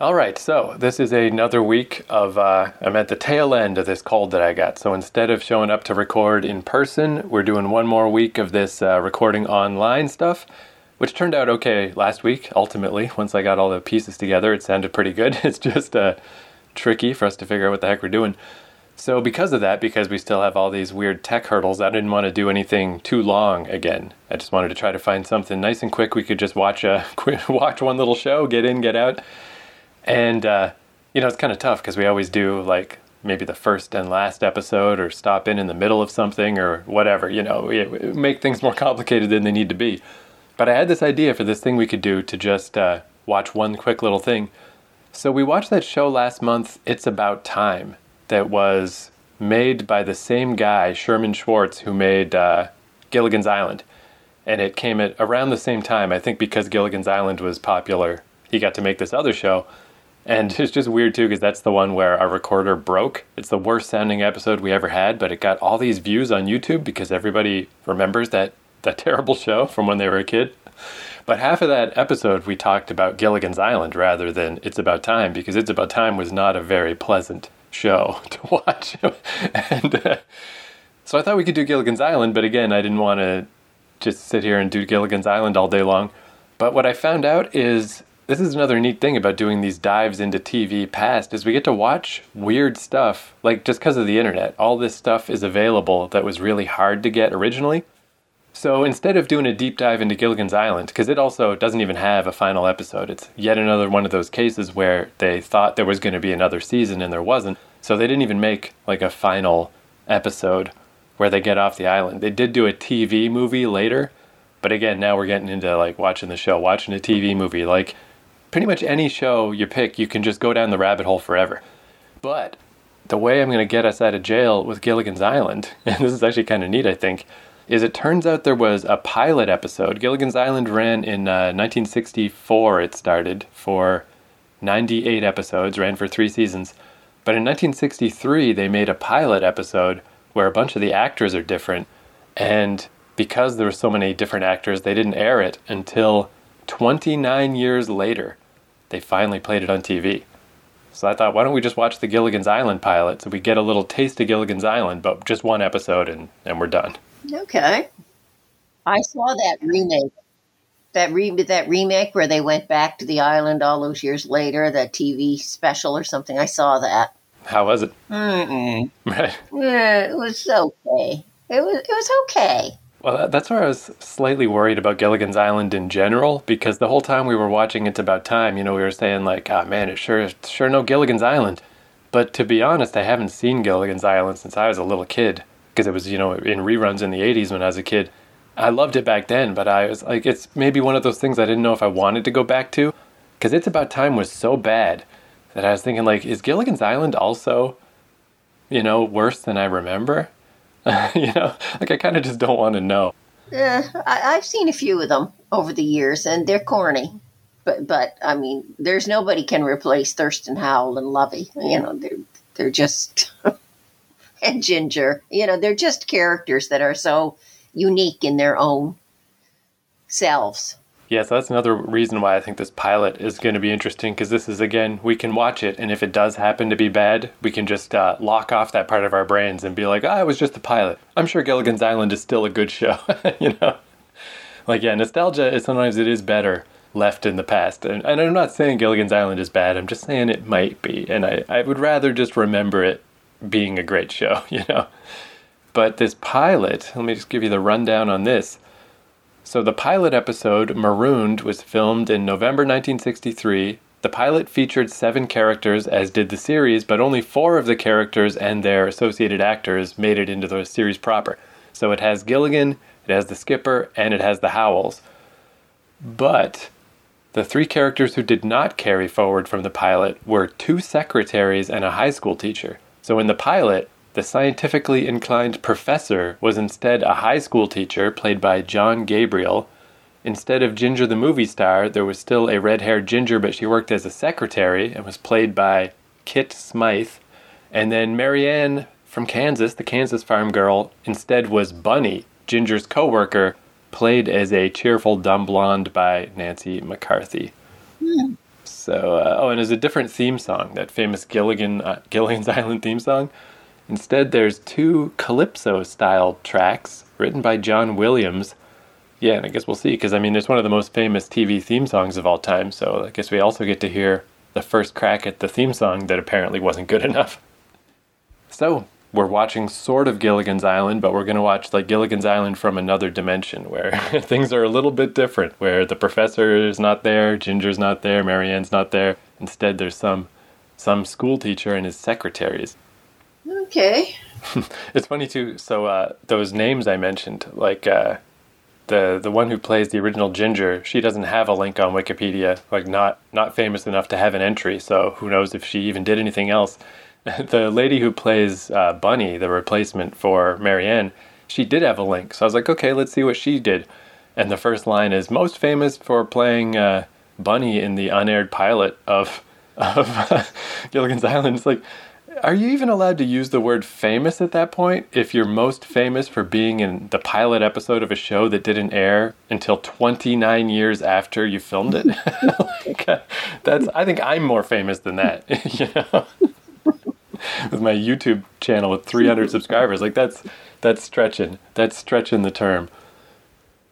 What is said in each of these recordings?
All right, so this is another week of, uh, I'm at the tail end of this cold that I got. So instead of showing up to record in person, we're doing one more week of this uh, recording online stuff, which turned out okay last week, ultimately. Once I got all the pieces together, it sounded pretty good. It's just uh, tricky for us to figure out what the heck we're doing. So because of that, because we still have all these weird tech hurdles, I didn't want to do anything too long again. I just wanted to try to find something nice and quick we could just watch a watch one little show, get in, get out and, uh, you know, it's kind of tough because we always do like maybe the first and last episode or stop in in the middle of something or whatever, you know, we, make things more complicated than they need to be. But I had this idea for this thing we could do to just uh, watch one quick little thing. So we watched that show last month, It's About Time, that was made by the same guy, Sherman Schwartz, who made uh, Gilligan's Island. And it came at around the same time, I think because Gilligan's Island was popular, he got to make this other show and it's just weird too because that's the one where our recorder broke. It's the worst sounding episode we ever had, but it got all these views on YouTube because everybody remembers that that terrible show from when they were a kid. But half of that episode we talked about Gilligan's Island rather than It's About Time because It's About Time was not a very pleasant show to watch. and uh, so I thought we could do Gilligan's Island, but again, I didn't want to just sit here and do Gilligan's Island all day long. But what I found out is this is another neat thing about doing these dives into TV past is we get to watch weird stuff like just because of the internet. All this stuff is available that was really hard to get originally. So instead of doing a deep dive into Gilligan's Island because it also doesn't even have a final episode it's yet another one of those cases where they thought there was going to be another season and there wasn't. So they didn't even make like a final episode where they get off the island. They did do a TV movie later but again now we're getting into like watching the show watching a TV movie. Like pretty much any show you pick, you can just go down the rabbit hole forever. But the way I'm going to get us out of jail with Gilligan's Island, and this is actually kind of neat, I think, is it turns out there was a pilot episode. Gilligan's Island ran in uh, 1964, it started for 98 episodes, ran for three seasons. But in 1963, they made a pilot episode where a bunch of the actors are different. And because there were so many different actors, they didn't air it until 29 years later they finally played it on TV. So I thought, why don't we just watch the Gilligan's Island pilot so we get a little taste of Gilligan's Island, but just one episode and, and we're done. Okay. I saw that remake. That re- that remake where they went back to the island all those years later, that TV special or something. I saw that. How was it? Mm-mm. Right. Yeah, it was okay. It was it was okay. Well, that's where I was slightly worried about Gilligan's Island in general, because the whole time we were watching It's About Time, you know, we were saying like, "Ah, oh, man, it sure, sure no Gilligan's Island." But to be honest, I haven't seen Gilligan's Island since I was a little kid, because it was, you know, in reruns in the '80s when I was a kid. I loved it back then, but I was like, it's maybe one of those things I didn't know if I wanted to go back to, because It's About Time was so bad that I was thinking like, is Gilligan's Island also, you know, worse than I remember? you know, like I kind of just don't want to know. Yeah, I, have seen a few of them over the years, and they're corny. But but I mean, there's nobody can replace Thurston Howell and Lovey. You know, they're they're just and Ginger. You know, they're just characters that are so unique in their own selves. Yeah, so that's another reason why I think this pilot is going to be interesting because this is, again, we can watch it, and if it does happen to be bad, we can just uh, lock off that part of our brains and be like, ah, oh, it was just the pilot. I'm sure Gilligan's Island is still a good show, you know? Like, yeah, nostalgia is sometimes it is better left in the past. And, and, I'm not saying Gilligan's Island is bad, I'm just saying it might be. And I, I would rather just remember it being a great show, you know? But this pilot, let me just give you the rundown on this. So the pilot episode, Marooned, was filmed in November 1963. The pilot featured seven characters, as did the series, but only four of the characters and their associated actors made it into the series proper. So it has Gilligan, it has the skipper, and it has the Howells. But the three characters who did not carry forward from the pilot were two secretaries and a high school teacher. So in the pilot, the scientifically inclined professor was instead a high school teacher played by John Gabriel. Instead of Ginger the movie star, there was still a red haired Ginger, but she worked as a secretary and was played by Kit Smythe. And then Mary Ann from Kansas, the Kansas farm girl, instead was Bunny, Ginger's co worker, played as a cheerful dumb blonde by Nancy McCarthy. Hmm. So, uh, oh, and there's a different theme song, that famous Gilligan uh, Gilligan's Island theme song. Instead, there's two calypso style tracks written by John Williams. Yeah, and I guess we'll see, because I mean, it's one of the most famous TV theme songs of all time, so I guess we also get to hear the first crack at the theme song that apparently wasn't good enough. So, we're watching sort of Gilligan's Island, but we're going to watch like Gilligan's Island from another dimension where things are a little bit different, where the professor is not there, Ginger's not there, Mary Ann's not there. Instead, there's some some school teacher and his secretaries. Okay. it's funny too. So uh, those names I mentioned, like uh, the the one who plays the original Ginger, she doesn't have a link on Wikipedia. Like not not famous enough to have an entry. So who knows if she even did anything else. the lady who plays uh, Bunny, the replacement for Mary Ann, she did have a link. So I was like, okay, let's see what she did. And the first line is most famous for playing uh, Bunny in the unaired pilot of of Gilligan's Island. It's like, are you even allowed to use the word famous at that point if you're most famous for being in the pilot episode of a show that didn't air until 29 years after you filmed it? like, uh, that's I think I'm more famous than that, you know. with my YouTube channel with 300 subscribers. Like that's that's stretching. That's stretching the term.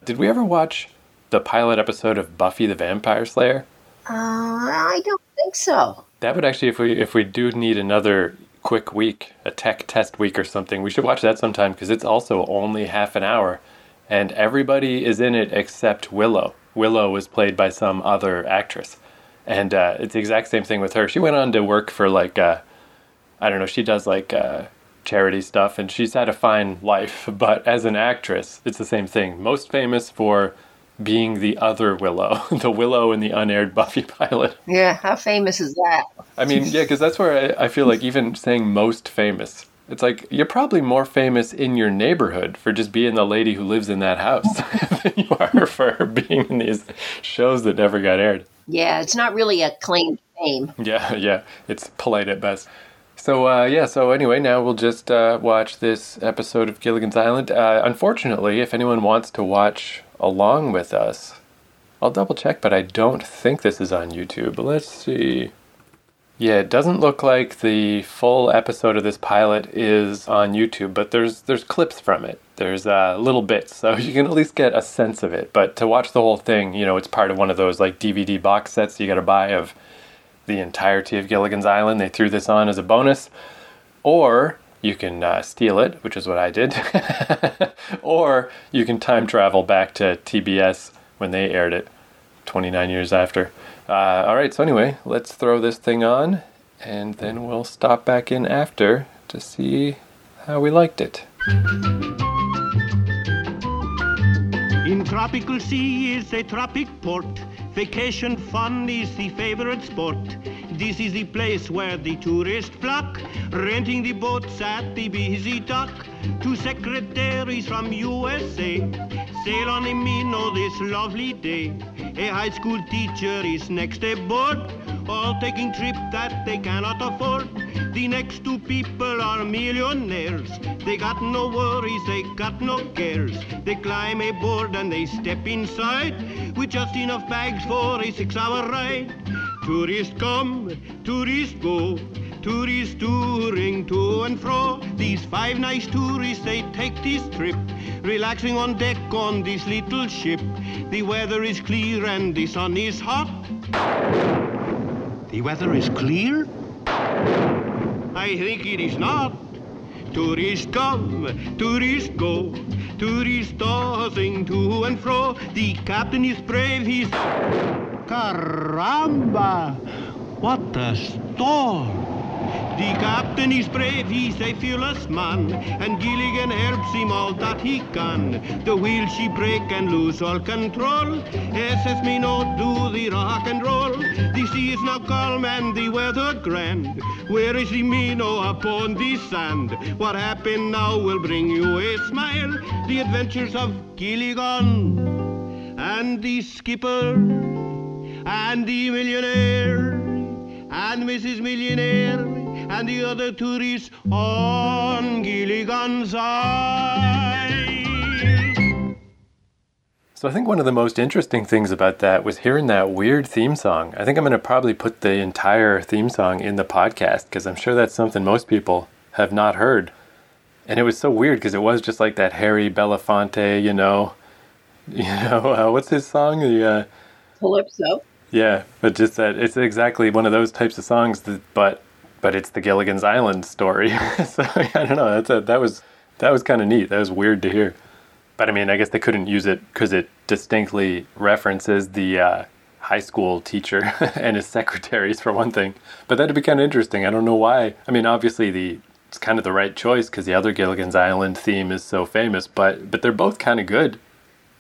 Did we ever watch the pilot episode of Buffy the Vampire Slayer? Uh, I don't think so. That would actually, if we if we do need another quick week, a tech test week or something, we should watch that sometime because it's also only half an hour, and everybody is in it except Willow. Willow was played by some other actress, and uh, it's the exact same thing with her. She went on to work for like. Uh, I don't know, she does like uh, charity stuff and she's had a fine life. But as an actress, it's the same thing. Most famous for being the other Willow, the Willow in the unaired Buffy pilot. Yeah, how famous is that? I mean, yeah, because that's where I, I feel like even saying most famous, it's like you're probably more famous in your neighborhood for just being the lady who lives in that house than you are for being in these shows that never got aired. Yeah, it's not really a claim fame. Yeah, yeah, it's polite at best. So uh, yeah, so anyway, now we'll just uh, watch this episode of Gilligan's Island. Uh, unfortunately, if anyone wants to watch along with us, I'll double check, but I don't think this is on YouTube. Let's see. Yeah, it doesn't look like the full episode of this pilot is on YouTube, but there's there's clips from it. There's uh, little bits, so you can at least get a sense of it. But to watch the whole thing, you know, it's part of one of those like DVD box sets you got to buy of the entirety of Gilligan's Island. They threw this on as a bonus. Or you can uh, steal it, which is what I did. or you can time travel back to TBS when they aired it 29 years after. Uh, all right, so anyway, let's throw this thing on and then we'll stop back in after to see how we liked it. In tropical sea is a tropic port Vacation fun is the favorite sport. This is the place where the tourists flock, renting the boats at the busy dock. Two secretaries from USA sail on the Minnow this lovely day. A high school teacher is next aboard, all taking trip that they cannot afford. The next two people are millionaires. They got no worries, they got no cares. They climb aboard and they step inside with just enough bags for a six-hour ride. Tourists come, tourists go. Tourists touring to and fro. These five nice tourists, they take this trip, relaxing on deck on this little ship. The weather is clear and the sun is hot. The weather is clear? I think it is not. Tourists come, tourists go, tourists tossing to and fro. The captain is brave, he's... Caramba! What a storm! The captain is brave, he's a fearless man, and Gilligan helps him all that he can. The wheel she break and lose all control. SS Minnow do the rock and roll. The sea is now calm and the weather grand. Where is the Minnow upon the sand? What happened now will bring you a smile. The adventures of Gilligan and the skipper and the millionaire and Mrs. Millionaire and the other tourists on Gilligan's Isle. So I think one of the most interesting things about that was hearing that weird theme song. I think I'm going to probably put the entire theme song in the podcast because I'm sure that's something most people have not heard. And it was so weird because it was just like that Harry Belafonte, you know, you know, uh, what's his song? The uh, Calypso. Yeah, but just that it's exactly one of those types of songs that, but but it's the Gilligan's Island story. so I don't know. That's a, that was that was kind of neat. That was weird to hear. But I mean, I guess they couldn't use it because it distinctly references the uh, high school teacher and his secretaries for one thing. But that'd be kind of interesting. I don't know why. I mean, obviously the it's kind of the right choice because the other Gilligan's Island theme is so famous. But but they're both kind of good.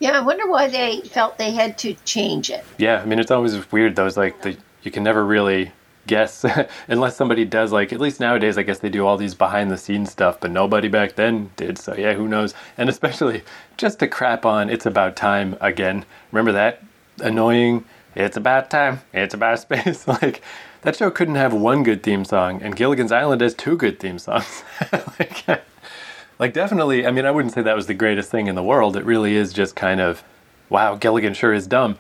Yeah, I wonder why they felt they had to change it. Yeah, I mean, it's always weird. Those like the you can never really guess unless somebody does like at least nowadays i guess they do all these behind the scenes stuff but nobody back then did so yeah who knows? And especially just to crap on it's about time again remember that? Annoying? It's about time. It's about space. Like that show couldn't have one good theme song and gilligan's island has two good theme songs. Like, like definitely i mean i wouldn't say that was the greatest thing in the world. It really is just kind of wow gilligan sure is dumb.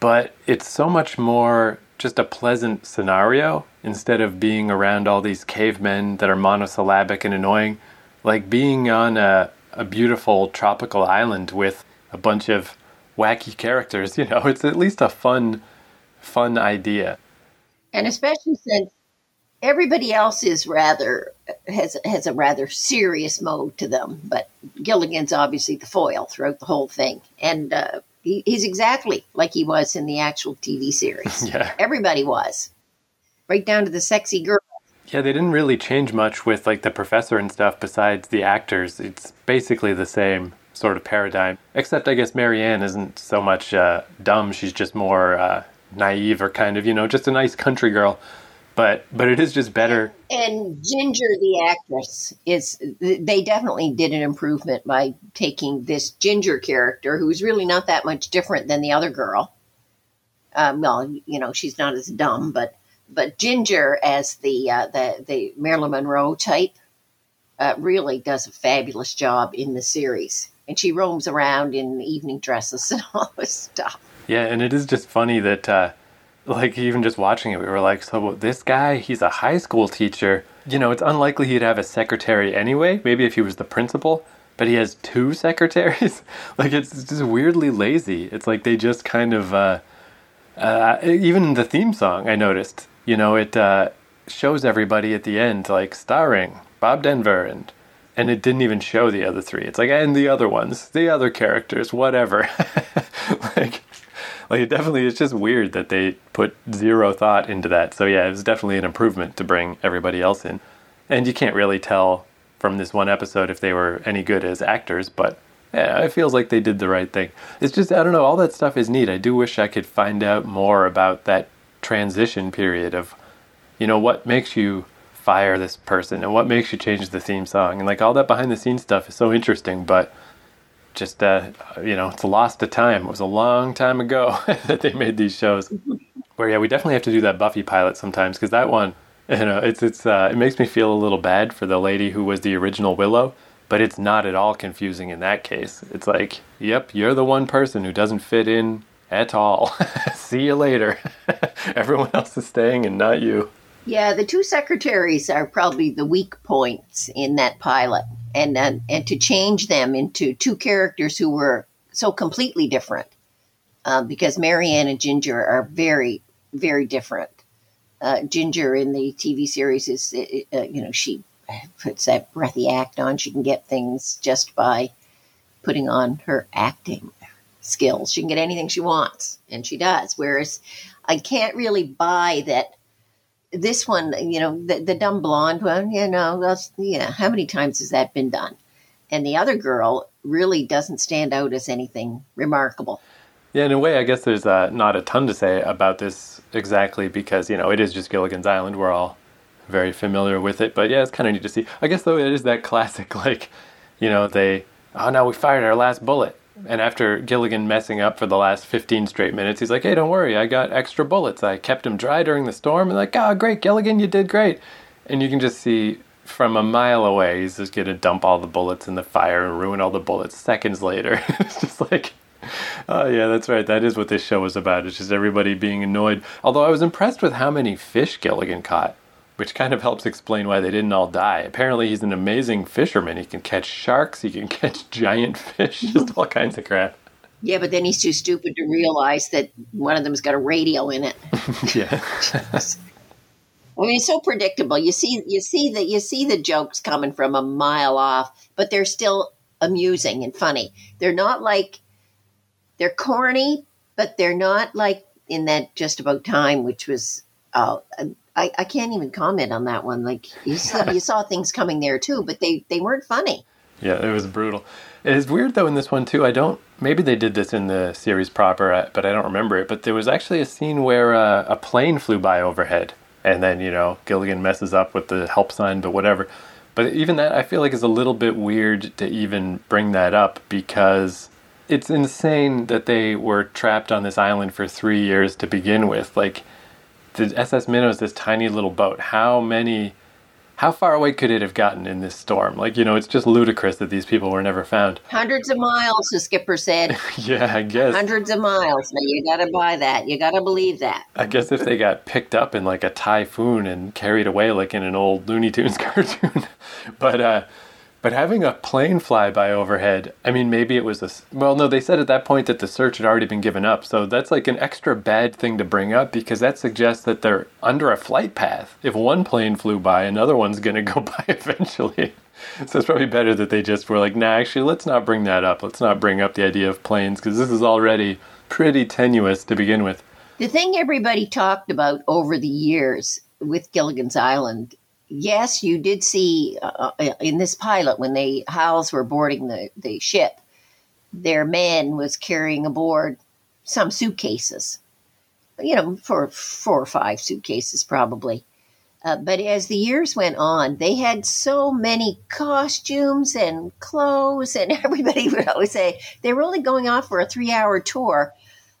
But it's so much more just a pleasant scenario instead of being around all these cavemen that are monosyllabic and annoying. Like being on a, a beautiful tropical island with a bunch of wacky characters, you know, it's at least a fun, fun idea. And especially since everybody else is rather has has a rather serious mode to them, but Gilligan's obviously the foil throughout the whole thing, and uh, he, he's exactly like he was in the actual TV series. yeah. Everybody was. Right down to the sexy girl. Yeah, they didn't really change much with like the professor and stuff besides the actors. It's basically the same sort of paradigm. Except I guess Mary Ann isn't so much uh, dumb, she's just more uh, naive or kind of, you know, just a nice country girl but but it is just better. And Ginger, the actress, is they definitely did an improvement by taking this Ginger character, who's really not that much different than the other girl. Um, well, you know, she's not as dumb, but but Ginger as the uh, the the Marilyn Monroe type uh, really does a fabulous job in the series, and she roams around in evening dresses and all this stuff. Yeah, and it is just funny that. Uh, like even just watching it, we were like, so this guy, he's a high school teacher. You know, it's unlikely he'd have a secretary anyway. Maybe if he was the principal, but he has two secretaries. like it's, just weirdly lazy. It's like they just kind of, uh, uh, even the theme song, I noticed. You know, it uh, shows everybody at the end like starring Bob Denver and and it didn't even show the other three. It's like and the other ones, the other characters, whatever. like like it definitely it's just weird that they put zero thought into that. So yeah, it was definitely an improvement to bring everybody else in. And you can't really tell from this one episode if they were any good as actors, but yeah, it feels like they did the right thing. It's just I don't know, all that stuff is neat. I do wish I could find out more about that transition period of you know what makes you fire this person and what makes you change the theme song and like all that behind the scenes stuff is so interesting, but just uh, you know it's a lost to time. It was a long time ago that they made these shows. Where yeah, we definitely have to do that Buffy pilot sometimes because that one, you know, it's it's uh, it makes me feel a little bad for the lady who was the original Willow, but it's not at all confusing in that case. It's like, yep, you're the one person who doesn't fit in at all. See you later. Everyone else is staying and not you. Yeah, the two secretaries are probably the weak points in that pilot and and, and to change them into two characters who were so completely different, uh, because Mary Ann and Ginger are very very different. Uh, Ginger in the TV series is uh, you know she puts that breathy act on. She can get things just by putting on her acting skills. She can get anything she wants, and she does. Whereas I can't really buy that this one, you know, the, the dumb blonde one, you know, that's, yeah, how many times has that been done? And the other girl really doesn't stand out as anything remarkable. Yeah, in a way, I guess there's uh, not a ton to say about this exactly because, you know, it is just Gilligan's Island. We're all very familiar with it. But yeah, it's kind of neat to see. I guess, though, it is that classic, like, you know, they, oh, no, we fired our last bullet. And after Gilligan messing up for the last 15 straight minutes, he's like, hey, don't worry, I got extra bullets. I kept them dry during the storm. And like, oh, great, Gilligan, you did great. And you can just see from a mile away, he's just going to dump all the bullets in the fire and ruin all the bullets seconds later. it's just like, Oh yeah, that's right. That is what this show was about. It's just everybody being annoyed. Although I was impressed with how many fish Gilligan caught, which kind of helps explain why they didn't all die. Apparently, he's an amazing fisherman. He can catch sharks. He can catch giant fish. Just all kinds of crap. Yeah, but then he's too stupid to realize that one of them's got a radio in it. yeah. I mean, it's so predictable. You see, you see that you see the jokes coming from a mile off, but they're still amusing and funny. They're not like they're corny, but they're not like in that just about time, which was uh, I, I can't even comment on that one. Like you saw, you saw things coming there too, but they they weren't funny. Yeah, it was brutal. It is weird though in this one too. I don't. Maybe they did this in the series proper, but I don't remember it. But there was actually a scene where uh, a plane flew by overhead, and then you know Gilligan messes up with the help sign, but whatever. But even that, I feel like is a little bit weird to even bring that up because it's insane that they were trapped on this island for three years to begin with. Like the SS Minnow is this tiny little boat. How many, how far away could it have gotten in this storm? Like, you know, it's just ludicrous that these people were never found. Hundreds of miles, the skipper said. yeah, I guess. Hundreds of miles. Now you got to buy that. You got to believe that. I guess if they got picked up in like a typhoon and carried away like in an old Looney Tunes cartoon. but, uh, but having a plane fly by overhead, I mean, maybe it was a. Well, no, they said at that point that the search had already been given up. So that's like an extra bad thing to bring up because that suggests that they're under a flight path. If one plane flew by, another one's going to go by eventually. So it's probably better that they just were like, nah, actually, let's not bring that up. Let's not bring up the idea of planes because this is already pretty tenuous to begin with. The thing everybody talked about over the years with Gilligan's Island yes, you did see uh, uh, in this pilot when the Howells were boarding the, the ship, their man was carrying aboard some suitcases, you know, for four or five suitcases probably. Uh, but as the years went on, they had so many costumes and clothes, and everybody would always say they were only going off for a three hour tour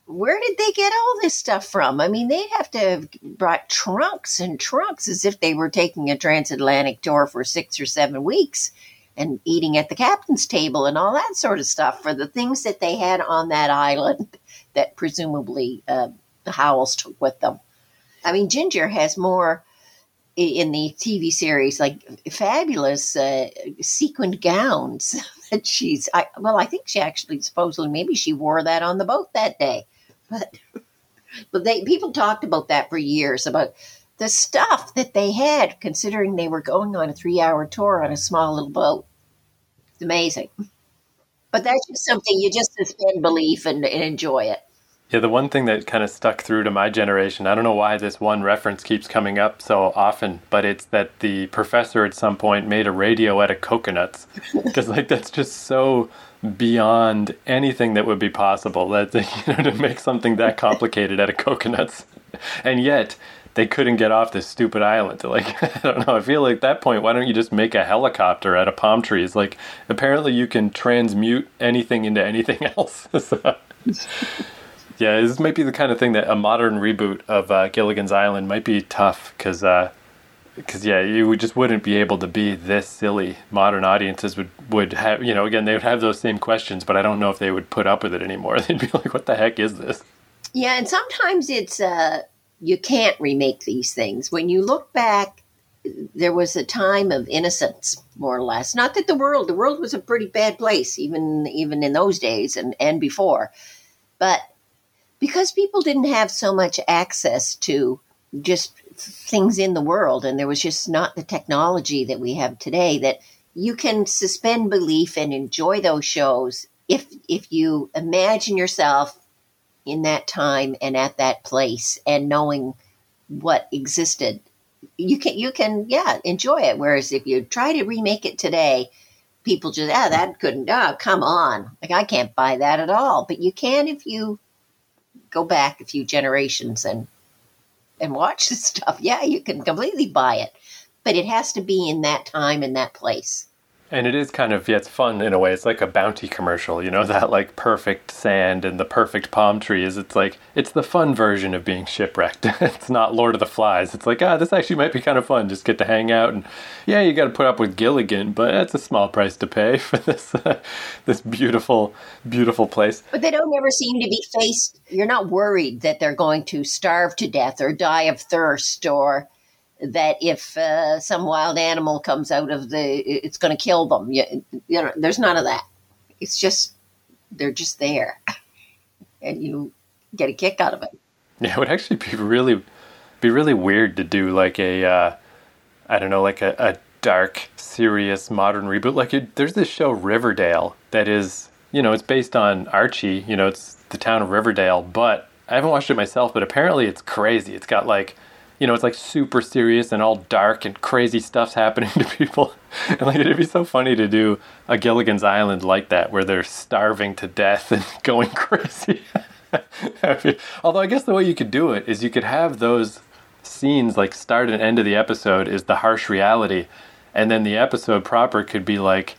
where did they get all this stuff from? I mean, they'd have to have brought trunks and trunks as if they were taking a transatlantic tour for six or seven weeks and eating at the captain's table and all that sort of stuff for the things that they had on that island that presumably uh, Howells took with them. I mean, Ginger has more in the TV series, like fabulous uh, sequined gowns that she's. I, well, I think she actually supposedly maybe she wore that on the boat that day. But but they people talked about that for years about the stuff that they had, considering they were going on a three hour tour on a small little boat. It's amazing. But that's just something you just suspend belief and, and enjoy it. Yeah, the one thing that kind of stuck through to my generation, I don't know why this one reference keeps coming up so often, but it's that the professor at some point made a radio out of coconuts. Because, like, that's just so beyond anything that would be possible. That you know to make something that complicated out of coconuts, and yet they couldn't get off this stupid island. To like I don't know. I feel like at that point, why don't you just make a helicopter out of palm trees? Like apparently you can transmute anything into anything else. so, yeah, this might be the kind of thing that a modern reboot of uh, Gilligan's Island might be tough because. Uh, because yeah, you just wouldn't be able to be this silly. Modern audiences would would have you know again they would have those same questions, but I don't know if they would put up with it anymore. They'd be like, "What the heck is this?" Yeah, and sometimes it's uh, you can't remake these things. When you look back, there was a time of innocence, more or less. Not that the world the world was a pretty bad place even even in those days and and before, but because people didn't have so much access to just things in the world and there was just not the technology that we have today that you can suspend belief and enjoy those shows if if you imagine yourself in that time and at that place and knowing what existed. You can you can yeah enjoy it. Whereas if you try to remake it today people just ah that couldn't oh come on. Like i can't buy that at all. But you can if you go back a few generations and and watch this stuff, yeah, you can completely buy it. But it has to be in that time and that place. And it is kind of, yeah, it's fun in a way. It's like a bounty commercial, you know, that like perfect sand and the perfect palm trees. It's like, it's the fun version of being shipwrecked. it's not Lord of the Flies. It's like, ah, this actually might be kind of fun. Just get to hang out. And yeah, you got to put up with Gilligan, but that's a small price to pay for this, uh, this beautiful, beautiful place. But they don't ever seem to be faced, you're not worried that they're going to starve to death or die of thirst or that if uh, some wild animal comes out of the, it's going to kill them. You, you know, there's none of that. It's just they're just there, and you get a kick out of it. Yeah, it would actually be really, be really weird to do like a, uh, I don't know, like a, a dark, serious modern reboot. Like it, there's this show Riverdale that is, you know, it's based on Archie. You know, it's the town of Riverdale, but I haven't watched it myself. But apparently, it's crazy. It's got like you know, it's like super serious and all dark and crazy stuff's happening to people. and like it'd be so funny to do a Gilligan's Island like that, where they're starving to death and going crazy. Although I guess the way you could do it is you could have those scenes like start and end of the episode is the harsh reality, and then the episode proper could be like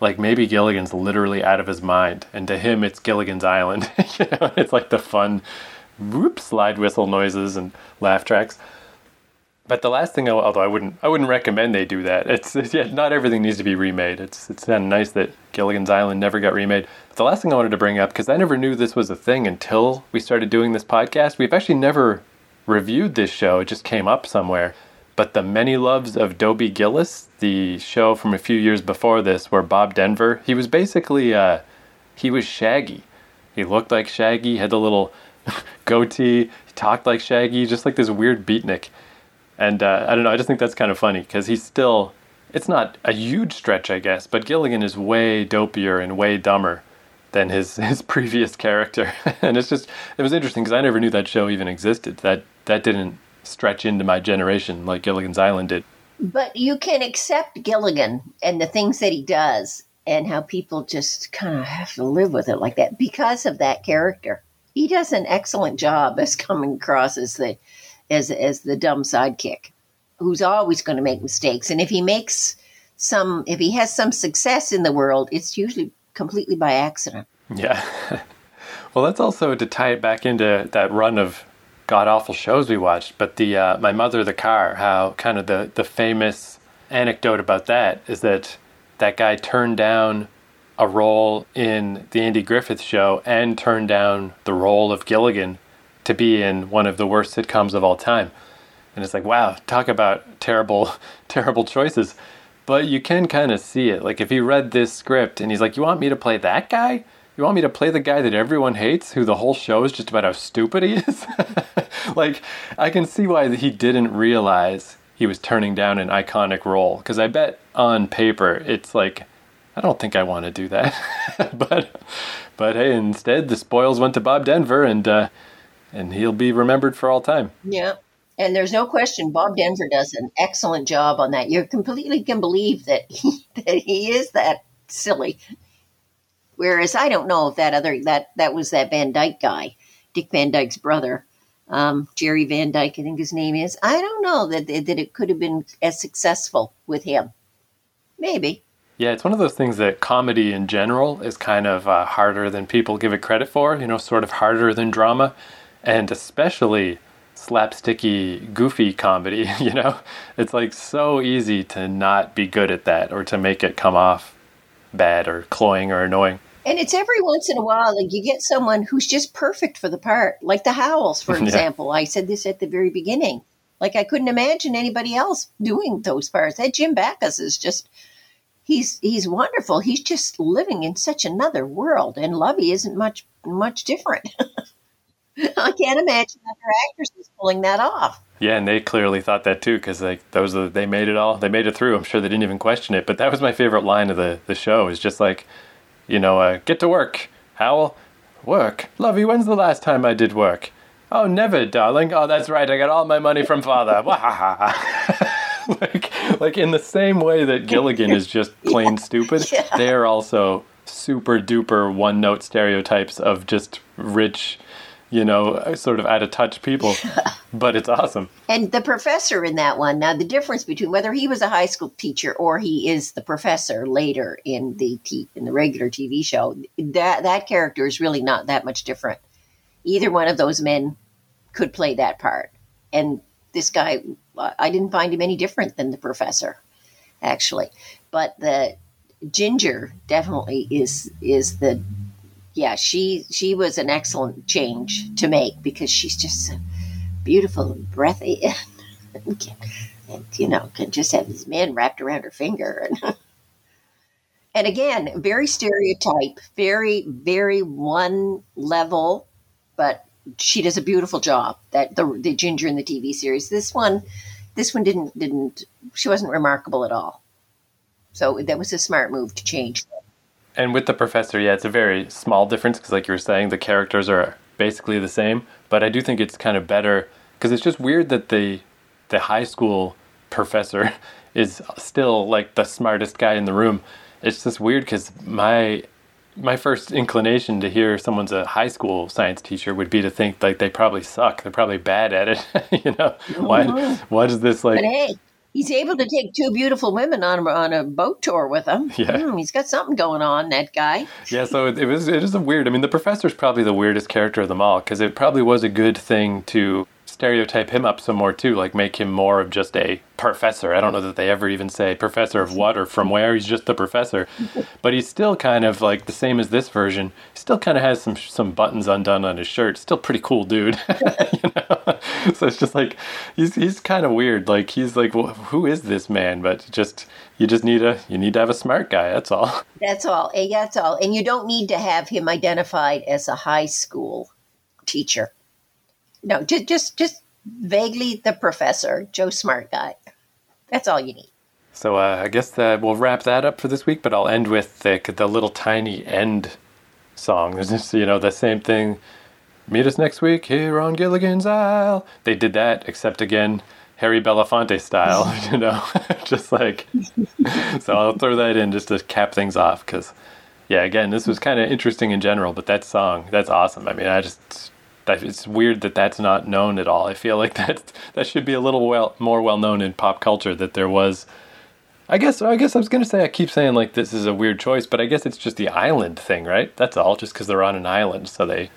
like maybe Gilligan's literally out of his mind, and to him it's Gilligan's Island. you know, it's like the fun whoop slide whistle noises and laugh tracks. But the last thing, although I wouldn't, I wouldn't recommend they do that. It's, it's yeah, not everything needs to be remade. It's it's kind of nice that Gilligan's Island never got remade. But the last thing I wanted to bring up because I never knew this was a thing until we started doing this podcast. We've actually never reviewed this show. It just came up somewhere. But the Many Loves of Dobie Gillis, the show from a few years before this, where Bob Denver, he was basically, uh, he was Shaggy. He looked like Shaggy, had the little goatee. He talked like Shaggy, just like this weird beatnik. And uh, I don't know, I just think that's kind of funny because he's still, it's not a huge stretch, I guess, but Gilligan is way dopier and way dumber than his, his previous character. and it's just, it was interesting because I never knew that show even existed. That, that didn't stretch into my generation like Gilligan's Island did. But you can accept Gilligan and the things that he does and how people just kind of have to live with it like that because of that character he does an excellent job as coming across as the as as the dumb sidekick who's always going to make mistakes. And if he makes some if he has some success in the world it's usually completely by accident. Yeah. Well that's also to tie it back into that run of god awful shows we watched but the uh, my mother the car how kind of the the famous anecdote about that is that that guy turned down a role in the Andy Griffith show and turned down the role of Gilligan to be in one of the worst sitcoms of all time. And it's like, wow, talk about terrible, terrible choices. But you can kind of see it. Like if he read this script and he's like, You want me to play that guy? You want me to play the guy that everyone hates, who the whole show is just about how stupid he is? like, I can see why he didn't realize he was turning down an iconic role. Because I bet on paper, it's like I don't think I want to do that. but but hey, instead the spoils went to Bob Denver and uh, and he'll be remembered for all time. Yeah. And there's no question Bob Denver does an excellent job on that. You completely can believe that he, that he is that silly. Whereas I don't know if that other that that was that Van Dyke guy, Dick Van Dyke's brother, um, Jerry Van Dyke, I think his name is. I don't know that that it could have been as successful with him. Maybe. Yeah, it's one of those things that comedy in general is kind of uh, harder than people give it credit for, you know, sort of harder than drama, and especially slapsticky, goofy comedy, you know? It's like so easy to not be good at that or to make it come off bad or cloying or annoying. And it's every once in a while like you get someone who's just perfect for the part, like the Howells, for example. yeah. I said this at the very beginning. Like I couldn't imagine anybody else doing those parts. That Jim Backus is just he's he's wonderful. He's just living in such another world, and Lovey isn't much much different. I can't imagine other actresses pulling that off. Yeah, and they clearly thought that too, because like those are, they made it all. They made it through. I'm sure they didn't even question it. But that was my favorite line of the the show. Is just like, you know, uh, get to work, Howell. Work, Lovey. When's the last time I did work? Oh, never, darling. Oh, that's right. I got all my money from father. like, like in the same way that Gilligan is just plain yeah. stupid, yeah. they are also super duper one note stereotypes of just rich, you know, sort of out of touch people. but it's awesome. And the professor in that one, now the difference between whether he was a high school teacher or he is the professor later in the t- in the regular TV show, that that character is really not that much different. Either one of those men could play that part. And this guy, I didn't find him any different than the professor, actually. But the Ginger definitely is is the yeah she she was an excellent change to make because she's just so beautiful and breathy and, can, and you know can just have this man wrapped around her finger and and again very stereotype very very one level but she does a beautiful job that the the ginger in the tv series this one this one didn't didn't she wasn't remarkable at all so that was a smart move to change and with the professor, yeah, it's a very small difference because, like you were saying, the characters are basically the same. But I do think it's kind of better because it's just weird that the the high school professor is still like the smartest guy in the room. It's just weird because my my first inclination to hear someone's a high school science teacher would be to think like they probably suck. They're probably bad at it. you know, why? Why does this like? But hey, he's able to take two beautiful women on on a boat tour with him. Yeah, mm, he's got something going on. That guy. Yeah, so it, it was it is a weird. I mean, the professor's probably the weirdest character of them all because it probably was a good thing to stereotype him up some more too, like make him more of just a professor. I don't know that they ever even say professor of what or from where. He's just the professor, but he's still kind of like the same as this version. He still kind of has some some buttons undone on his shirt. Still pretty cool dude, you know. So it's just like he's he's kind of weird. Like he's like, well, who is this man? But just you just need a you need to have a smart guy. That's all. That's all. That's all. And you don't need to have him identified as a high school teacher no, just just just vaguely the professor, Joe Smart guy. That's all you need. So uh, I guess that we'll wrap that up for this week, but I'll end with the, the little tiny end song. There's just, you know, the same thing. Meet us next week here on Gilligan's Isle. They did that, except again, Harry Belafonte style, you know, just like. so I'll throw that in just to cap things off because, yeah, again, this was kind of interesting in general, but that song, that's awesome. I mean, I just that it's weird that that's not known at all. I feel like that that should be a little well more well known in pop culture that there was. I guess I guess I was gonna say I keep saying like this is a weird choice, but I guess it's just the island thing, right? That's all, just because they're on an island, so they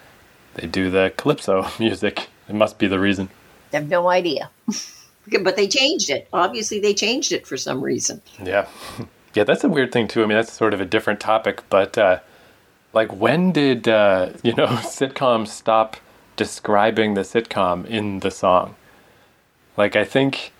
they do the calypso music. It must be the reason. I have no idea, but they changed it. Obviously, they changed it for some reason. Yeah, yeah, that's a weird thing too. I mean, that's sort of a different topic, but uh, like when did uh, you know sitcoms stop? Describing the sitcom in the song. Like, I think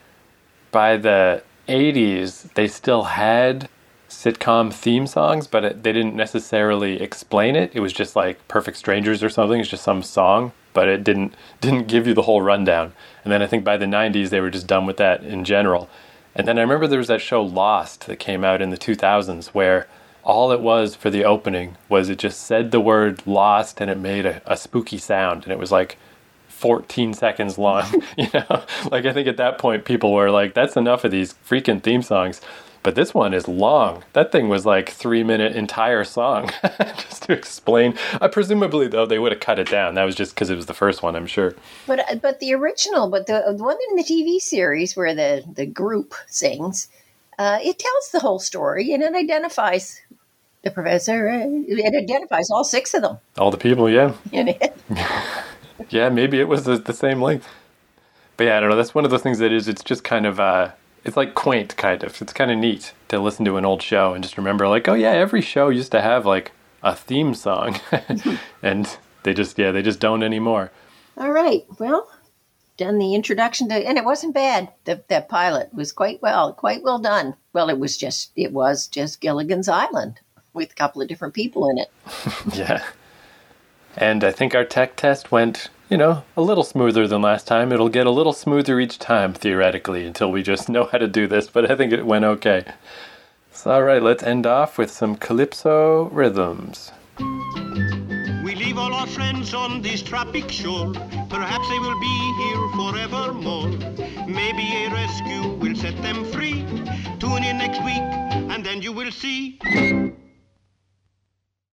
by the 80s, they still had sitcom theme songs, but it, they didn't necessarily explain it. It was just like Perfect Strangers or something. It's just some song, but it didn't didn't give you the whole rundown. And then I think by the 90s, they were just done with that in general. And then I remember there was that show Lost that came out in the 2000s where all it was for the opening was it just said the word lost and it made a, a spooky sound. And it was like 14 seconds long you know? Like i think at that point people were like that's enough of these freaking theme songs. But this one is long. That thing was like three minute entire song just to explain. Uh, presumably though they would have cut it down. That was just because it was the first one i'm sure. But uh, but the original but the, the one in the tv series where the the group sings uh, it tells the whole story and it identifies the professor. It identifies all six of them. All the people, yeah. yeah, maybe it was the, the, same length. But yeah, I don't know. That's one of those things that is, it's just kind of, uh, it's like quaint, kind of. It's kind of neat to listen to an old show and just remember, like, oh yeah, every show used to have like a theme song. and they just, yeah, they just don't anymore. All right. Well, done the introduction to, and it wasn't bad. The, that pilot was quite well, quite well done. Well, it was just, it was just Gilligan's Island with a couple of different people in it. yeah. And I think our tech test went, you know, a little smoother than last time. It'll get a little smoother each time, theoretically, until we just know how to do this, but I think it went okay. So, all right, let's end off with some Calypso rhythms. We leave all our friends on this tropic shore. Perhaps they will be here forevermore. Maybe a rescue will set them free. Tune in next week, and then you will see.